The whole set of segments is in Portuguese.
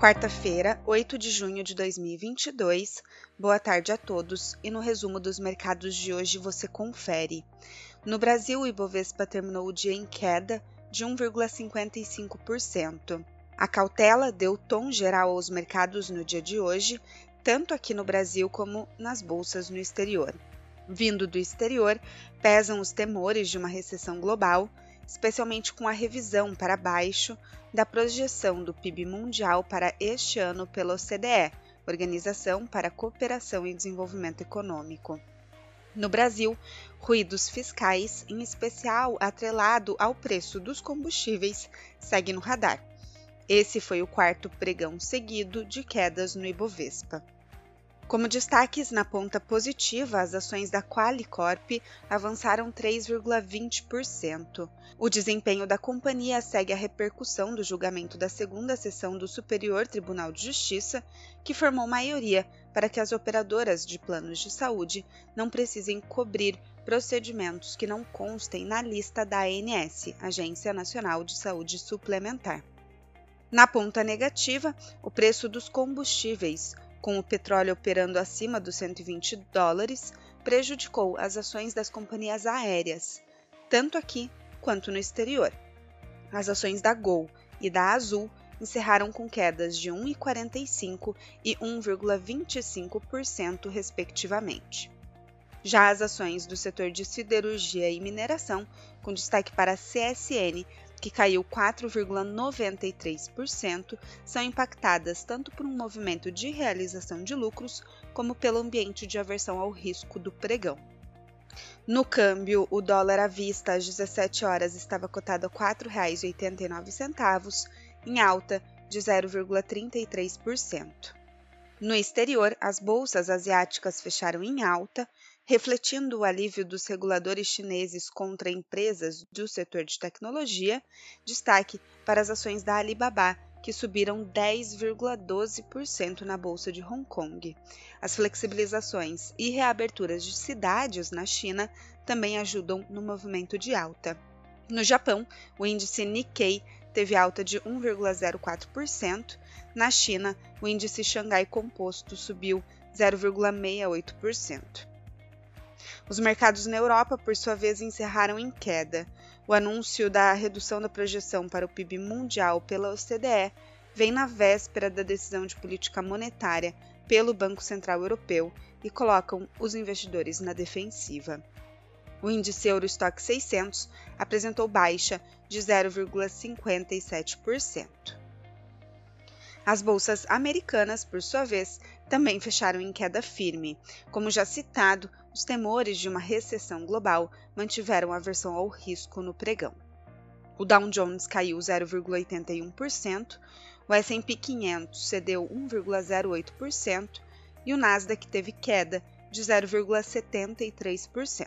Quarta-feira, 8 de junho de 2022. Boa tarde a todos e no resumo dos mercados de hoje você confere. No Brasil, o Ibovespa terminou o dia em queda de 1,55%. A cautela deu tom geral aos mercados no dia de hoje, tanto aqui no Brasil como nas bolsas no exterior. Vindo do exterior, pesam os temores de uma recessão global, especialmente com a revisão para baixo da projeção do PIB mundial para este ano pela OCDE, Organização para a Cooperação e Desenvolvimento Econômico. No Brasil, ruídos fiscais, em especial atrelado ao preço dos combustíveis, segue no radar. Esse foi o quarto pregão seguido de quedas no Ibovespa. Como destaques na ponta positiva, as ações da Qualicorp avançaram 3,20%. O desempenho da companhia segue a repercussão do julgamento da segunda sessão do Superior Tribunal de Justiça, que formou maioria para que as operadoras de planos de saúde não precisem cobrir procedimentos que não constem na lista da ANS, Agência Nacional de Saúde Suplementar. Na ponta negativa, o preço dos combustíveis com o petróleo operando acima dos 120 dólares, prejudicou as ações das companhias aéreas, tanto aqui quanto no exterior. As ações da Gol e da Azul encerraram com quedas de 1,45% e 1,25%, respectivamente. Já as ações do setor de siderurgia e mineração, com destaque para a CSN, que caiu 4,93%, são impactadas tanto por um movimento de realização de lucros como pelo ambiente de aversão ao risco do pregão. No câmbio, o dólar à vista às 17 horas estava cotado a R$ 4,89, em alta de 0,33%. No exterior, as bolsas asiáticas fecharam em alta, refletindo o alívio dos reguladores chineses contra empresas do setor de tecnologia, destaque para as ações da Alibaba, que subiram 10,12% na bolsa de Hong Kong. As flexibilizações e reaberturas de cidades na China também ajudam no movimento de alta. No Japão, o índice Nikkei teve alta de 1,04%. Na China, o índice Xangai Composto subiu 0,68%. Os mercados na Europa, por sua vez, encerraram em queda. O anúncio da redução da projeção para o PIB mundial pela OCDE vem na véspera da decisão de política monetária pelo Banco Central Europeu e colocam os investidores na defensiva. O índice Eurostock 600 apresentou baixa de 0,57%. As bolsas americanas, por sua vez, também fecharam em queda firme. Como já citado, os temores de uma recessão global mantiveram a aversão ao risco no pregão. O Dow Jones caiu 0,81%, o S&P 500 cedeu 1,08% e o Nasdaq teve queda de 0,73%.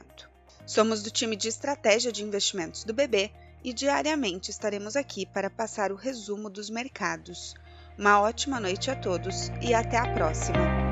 Somos do time de estratégia de investimentos do BB e diariamente estaremos aqui para passar o resumo dos mercados. Uma ótima noite a todos e até a próxima!